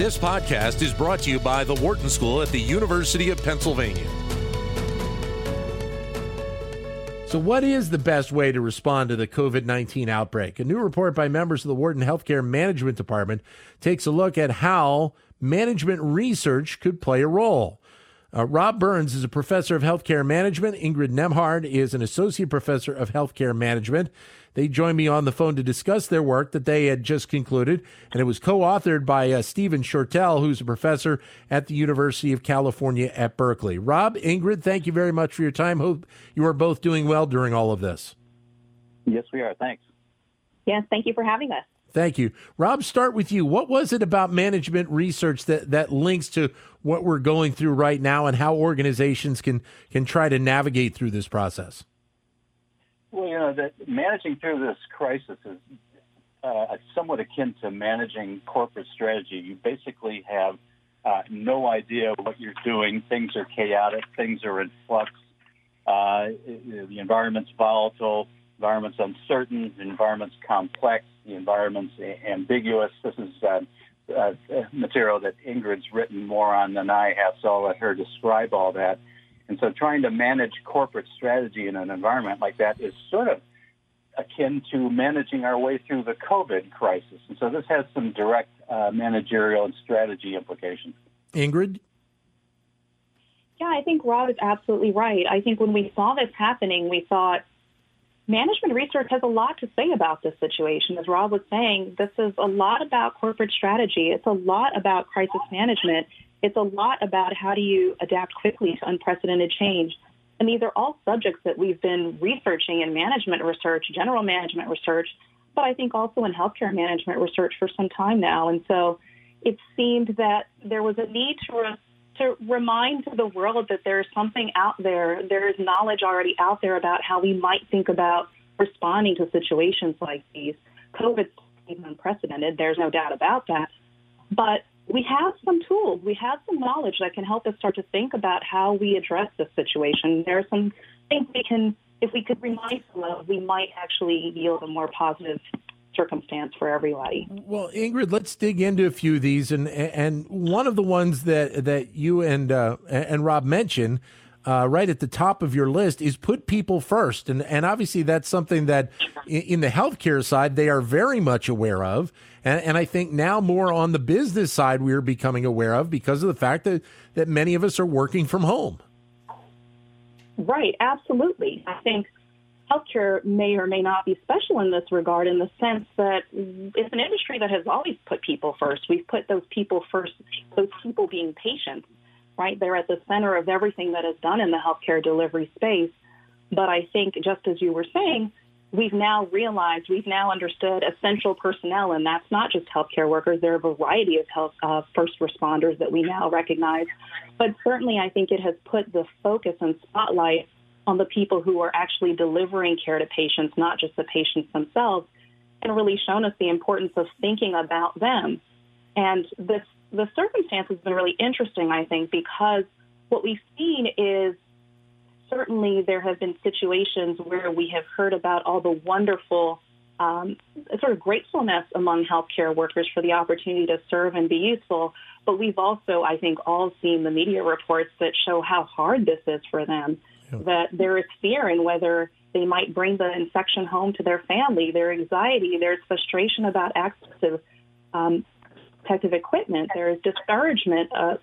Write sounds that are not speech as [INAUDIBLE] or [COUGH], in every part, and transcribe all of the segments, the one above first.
This podcast is brought to you by the Wharton School at the University of Pennsylvania. So, what is the best way to respond to the COVID 19 outbreak? A new report by members of the Wharton Healthcare Management Department takes a look at how management research could play a role. Uh, Rob Burns is a professor of healthcare management. Ingrid Nembhard is an associate professor of healthcare management. They joined me on the phone to discuss their work that they had just concluded, and it was co authored by uh, Stephen Shortell, who's a professor at the University of California at Berkeley. Rob, Ingrid, thank you very much for your time. Hope you are both doing well during all of this. Yes, we are. Thanks. Yes, thank you for having us. Thank you. Rob, start with you. What was it about management research that, that links to what we're going through right now and how organizations can, can try to navigate through this process? Well, you know, that managing through this crisis is uh, somewhat akin to managing corporate strategy. You basically have uh, no idea what you're doing. Things are chaotic. Things are in flux. Uh, the environment's volatile. Environment's uncertain. The environment's complex. The environment's ambiguous. This is uh, uh, material that Ingrid's written more on than I have, so I'll let her describe all that. And so trying to manage corporate strategy in an environment like that is sort of akin to managing our way through the COVID crisis. And so this has some direct uh, managerial and strategy implications. Ingrid? Yeah, I think Rob is absolutely right. I think when we saw this happening, we thought management research has a lot to say about this situation. As Rob was saying, this is a lot about corporate strategy. It's a lot about crisis management. It's a lot about how do you adapt quickly to unprecedented change. And these are all subjects that we've been researching in management research, general management research, but I think also in healthcare management research for some time now. And so it seemed that there was a need to, re- to remind the world that there's something out there, there is knowledge already out there about how we might think about responding to situations like these. COVID is unprecedented, there's no doubt about that. But we have some tools, we have some knowledge that can help us start to think about how we address this situation. There are some things we can, if we could remind them of, we might actually yield a more positive circumstance for everybody. Well, Ingrid, let's dig into a few of these, and and one of the ones that that you and uh, and Rob mentioned. Uh, right at the top of your list is put people first, and and obviously that's something that in, in the healthcare side they are very much aware of, and, and I think now more on the business side we are becoming aware of because of the fact that, that many of us are working from home. Right, absolutely. I think healthcare may or may not be special in this regard in the sense that it's an industry that has always put people first. We've put those people first, those people being patients, right? They're at the center of everything that is done in the healthcare delivery space. But I think, just as you were saying, we've now realized, we've now understood essential personnel, and that's not just healthcare workers. There are a variety of health uh, first responders that we now recognize. But certainly, I think it has put the focus and spotlight on the people who are actually delivering care to patients, not just the patients themselves, and really shown us the importance of thinking about them. And this the circumstance has been really interesting, I think, because what we've seen is certainly there have been situations where we have heard about all the wonderful um, sort of gratefulness among healthcare workers for the opportunity to serve and be useful. But we've also, I think, all seen the media reports that show how hard this is for them. Yeah. That there is fear in whether they might bring the infection home to their family. Their anxiety. There's frustration about access to um, protective equipment. There is discouragement uh,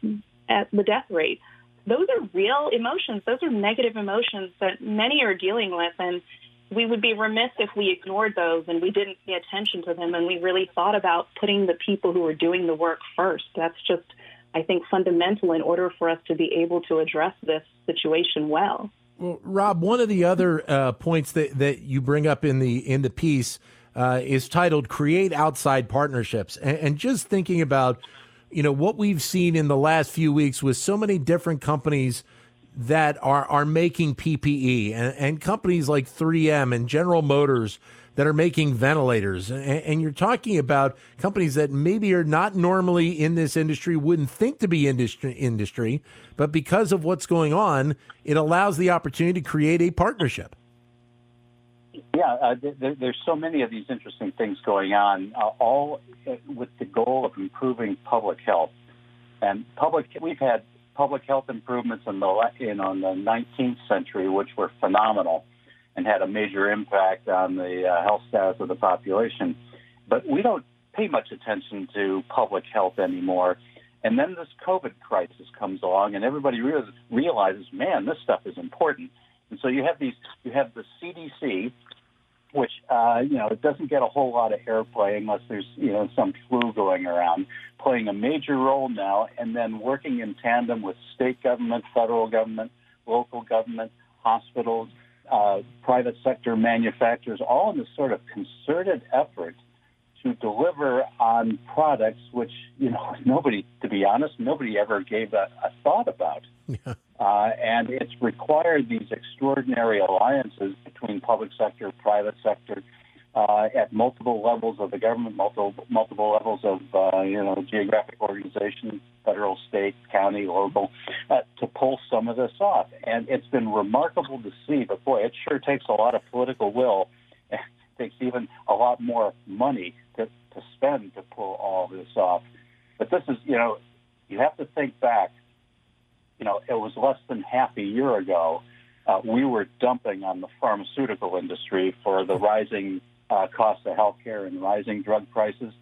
at the death rate those are real emotions. Those are negative emotions that many are dealing with. And we would be remiss if we ignored those and we didn't pay attention to them and we really thought about putting the people who are doing the work first. That's just, I think, fundamental in order for us to be able to address this situation well. Well, Rob, one of the other uh, points that, that you bring up in the in the piece uh, is titled "Create Outside Partnerships," and, and just thinking about you know what we've seen in the last few weeks with so many different companies that are are making PPE and, and companies like 3M and General Motors that are making ventilators. And, and, you're talking about companies that maybe are not normally in this industry wouldn't think to be industry industry but because of what's going on it allows the opportunity to create a partnership Yeah, uh, there, there's so many of these interesting things going on, uh, all with the goal of improving public health. And public, we've had public health improvements in the in on the 19th century, which were phenomenal and had a major impact on the uh, health status of the population. But we don't pay much attention to public health anymore. And then this COVID crisis comes along, and everybody realizes, realizes, man, this stuff is important. And so you have these, you have the CDC, which uh, you know it doesn't get a whole lot of airplay unless there's you know some flu going around, playing a major role now, and then working in tandem with state government, federal government, local government, hospitals, uh, private sector manufacturers, all in this sort of concerted effort to deliver on products which you know [LAUGHS] nobody, to be honest, nobody ever gave a, a thought about. Yeah. Uh, and it's required these extraordinary alliances between public sector, private sector, uh, at multiple levels of the government, multiple multiple levels of uh, you know geographic organizations, federal, state, county, local, uh, to pull some of this off. And it's been remarkable to see. But boy, it sure takes a lot of political will. [LAUGHS] It takes even a lot more money to, to spend to pull all this off. But this is, you know, you have to think back you know, it was less than half a year ago, uh, we were dumping on the pharmaceutical industry for the rising uh, cost of healthcare and rising drug prices.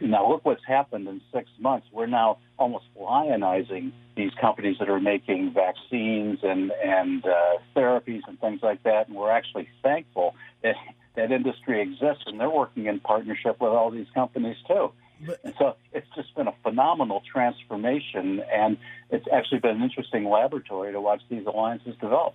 Now, look what's happened in six months. We're now almost lionizing these companies that are making vaccines and and uh, therapies and things like that, and we're actually thankful that that industry exists, and they're working in partnership with all these companies too. But, and [LAUGHS] so it's just been a phenomenal transformation, and it's actually been an interesting laboratory to watch these alliances develop.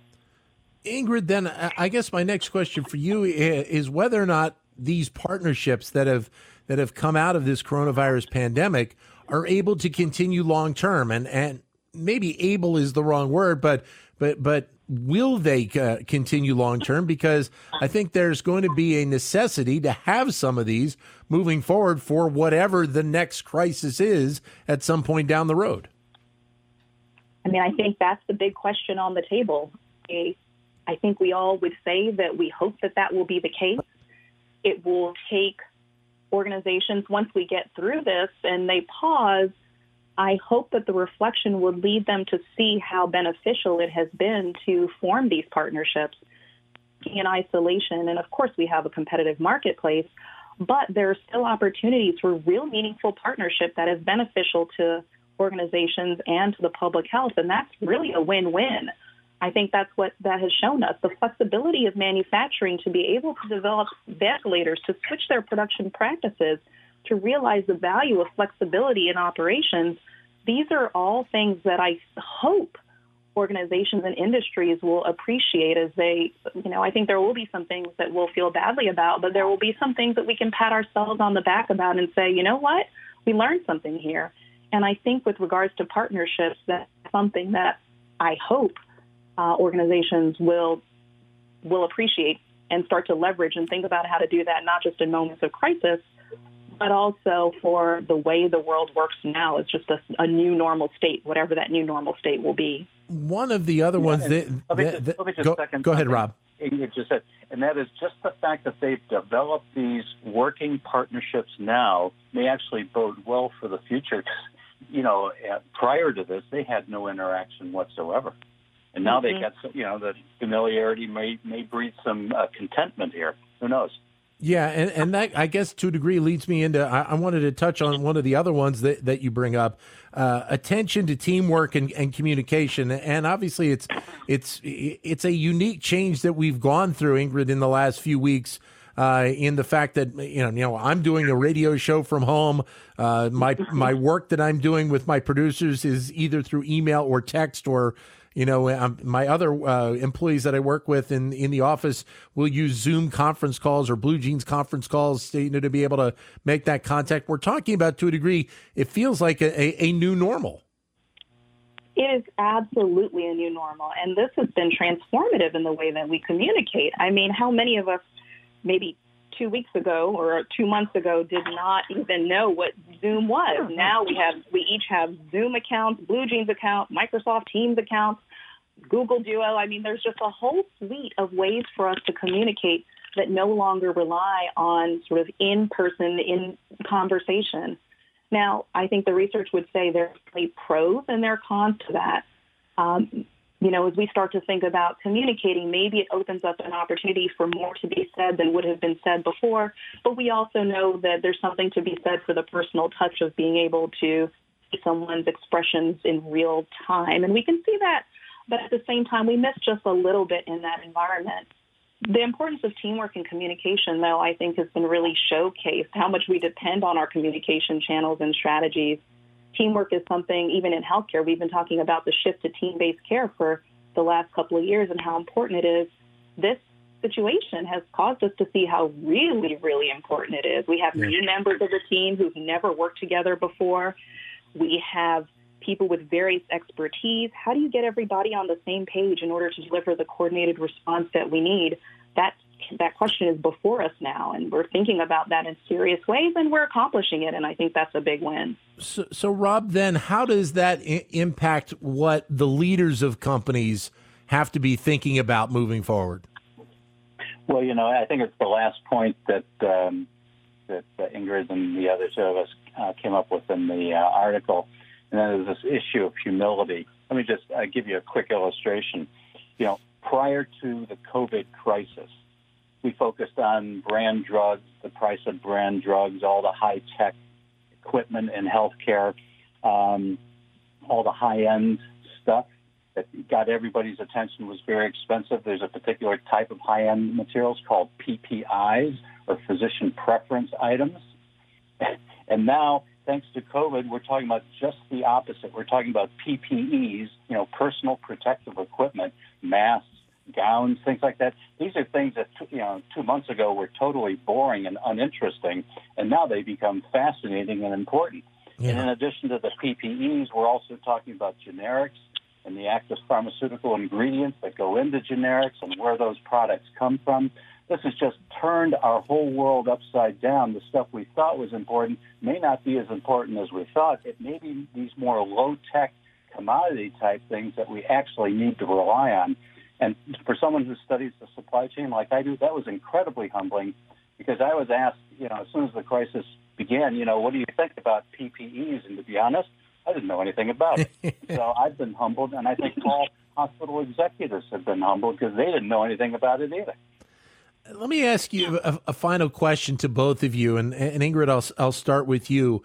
Ingrid, then I guess my next question for you is whether or not these partnerships that have that have come out of this coronavirus pandemic are able to continue long term, and and maybe able is the wrong word, but but but will they uh, continue long term? Because I think there's going to be a necessity to have some of these moving forward for whatever the next crisis is at some point down the road. I mean, I think that's the big question on the table. I think we all would say that we hope that that will be the case. It will take organizations, once we get through this and they pause, I hope that the reflection will lead them to see how beneficial it has been to form these partnerships in isolation. And of course, we have a competitive marketplace, but there are still opportunities for real meaningful partnership that is beneficial to organizations and to the public health. And that's really a win win. I think that's what that has shown us the flexibility of manufacturing to be able to develop ventilators, to switch their production practices to realize the value of flexibility in operations, these are all things that I hope organizations and industries will appreciate as they, you know, I think there will be some things that we'll feel badly about, but there will be some things that we can pat ourselves on the back about and say, you know what, we learned something here. And I think with regards to partnerships, that's something that I hope uh, organizations will will appreciate and start to leverage and think about how to do that, not just in moments of crisis, but also for the way the world works now. It's just a, a new normal state, whatever that new normal state will be. One of the other yeah, ones that, let me just, that, let me just go, second go ahead, Rob. You just said, and that is just the fact that they've developed these working partnerships now may actually bode well for the future. [LAUGHS] You know, prior to this, they had no interaction whatsoever, and now mm-hmm. they got some. You know, the familiarity may may breed some uh, contentment here. Who knows? Yeah, and, and that I guess to a degree leads me into I, I wanted to touch on one of the other ones that, that you bring up, uh, attention to teamwork and, and communication, and obviously it's it's it's a unique change that we've gone through, Ingrid, in the last few weeks. Uh, in the fact that you know, you know, I'm doing a radio show from home. Uh, my my work that I'm doing with my producers is either through email or text or you know, um, my other uh, employees that I work with in in the office will use Zoom conference calls or Blue Jeans conference calls, you know, to be able to make that contact. We're talking about to a degree. It feels like a, a, a new normal. It is absolutely a new normal, and this has been transformative in the way that we communicate. I mean, how many of us, maybe two weeks ago or two months ago did not even know what Zoom was. Now we have we each have Zoom accounts, Blue Jeans account, Microsoft Teams accounts, Google Duo. I mean, there's just a whole suite of ways for us to communicate that no longer rely on sort of in-person, in conversation. Now, I think the research would say there's pros and there are cons to that. Um, you know, as we start to think about communicating, maybe it opens up an opportunity for more to be said than would have been said before. But we also know that there's something to be said for the personal touch of being able to see someone's expressions in real time. And we can see that, but at the same time, we miss just a little bit in that environment. The importance of teamwork and communication, though, I think has been really showcased how much we depend on our communication channels and strategies teamwork is something, even in healthcare, we've been talking about the shift to team based care for the last couple of years and how important it is. This situation has caused us to see how really, really important it is. We have new members of the team who've never worked together before. We have people with various expertise. How do you get everybody on the same page in order to deliver the coordinated response that we need? That's that question is before us now, and we're thinking about that in serious ways, and we're accomplishing it. And I think that's a big win. So, so Rob, then how does that I- impact what the leaders of companies have to be thinking about moving forward? Well, you know, I think it's the last point that um, that uh, Ingrid and the other two of us uh, came up with in the uh, article, and then there's this issue of humility. Let me just uh, give you a quick illustration. You know, prior to the COVID crisis, we focused on brand drugs, the price of brand drugs, all the high tech equipment in healthcare, um, all the high end stuff that got everybody's attention was very expensive. There's a particular type of high end materials called PPIs or physician preference items. [LAUGHS] and now, thanks to COVID, we're talking about just the opposite. We're talking about PPEs, you know, personal protective equipment, masks, gowns, things like that. These are things that you know two months ago were totally boring and uninteresting, and now they become fascinating and important. Yeah. And in addition to the PPEs, we're also talking about generics and the active pharmaceutical ingredients that go into generics and where those products come from. This has just turned our whole world upside down. The stuff we thought was important may not be as important as we thought. It may be these more low tech commodity type things that we actually need to rely on. And for someone who studies the supply chain like I do, that was incredibly humbling because I was asked, you know, as soon as the crisis began, you know, what do you think about PPEs? And to be honest, I didn't know anything about it. [LAUGHS] so I've been humbled, and I think all hospital executives have been humbled because they didn't know anything about it either. Let me ask you a, a, final question to both of you, and, and Ingrid, I'll, I'll start with you.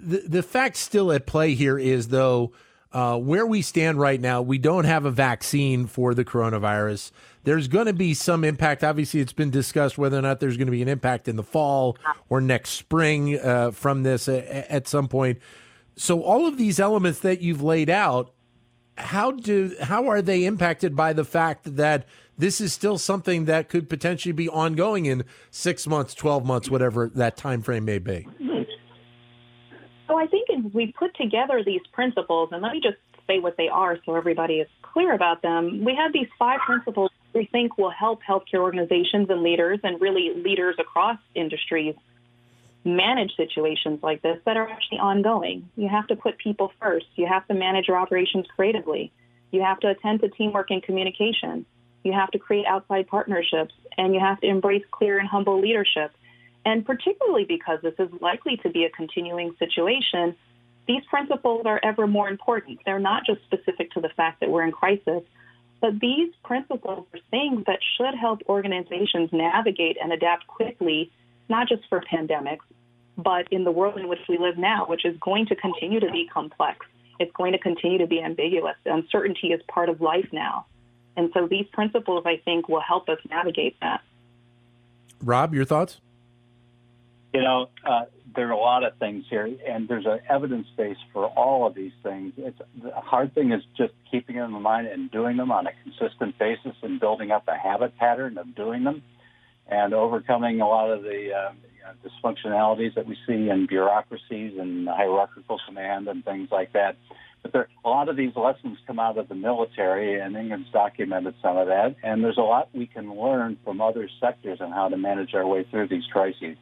The, the fact still at play here is, though, uh, where we stand right now, we don't have a vaccine for the coronavirus. There's going to be some impact. Obviously, it's been discussed whether or not there's going to be an impact in the fall or next spring uh, from this at some point. So, all of these elements that you've laid out, how do how are they impacted by the fact that this is still something that could potentially be ongoing in six months, twelve months, whatever that time frame may be? So I think if we put together these principles, and let me just say what they are so everybody is clear about them. We have these five principles we think will help healthcare organizations and leaders, and really leaders across industries, manage situations like this that are actually ongoing. You have to put people first. You have to manage your operations creatively. You have to attend to teamwork and communication. You have to create outside partnerships, and you have to embrace clear and humble leadership. And particularly because this is likely to be a continuing situation, these principles are ever more important. They're not just specific to the fact that we're in crisis, but these principles are things that should help organizations navigate and adapt quickly, not just for pandemics, but in the world in which we live now, which is going to continue to be complex. It's going to continue to be ambiguous. Uncertainty is part of life now. And so these principles, I think, will help us navigate that. Rob, your thoughts? You know, uh, there are a lot of things here, and there's an evidence base for all of these things. It's the hard thing is just keeping them in mind and doing them on a consistent basis and building up a habit pattern of doing them, and overcoming a lot of the uh, you know, dysfunctionalities that we see in bureaucracies and hierarchical command and things like that. But there, a lot of these lessons come out of the military, and Ingrid's documented some of that. And there's a lot we can learn from other sectors on how to manage our way through these crises.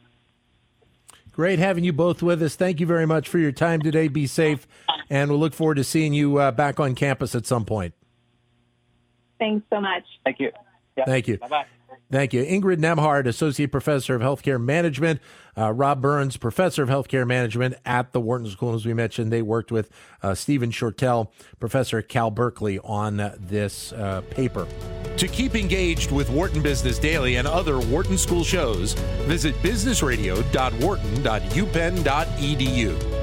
Great having you both with us. Thank you very much for your time today. Be safe, and we'll look forward to seeing you uh, back on campus at some point. Thanks so much. Thank you. Thank you. Bye bye. Thank you. Ingrid Nembhard, Associate Professor of Healthcare Management. Uh, Rob Burns, Professor of Healthcare Management at the Wharton School. As we mentioned, they worked with uh, Stephen Shortell, Professor at Cal Berkeley, on uh, this paper. To keep engaged with Wharton Business Daily and other Wharton School shows, visit businessradio.wharton.upenn.edu.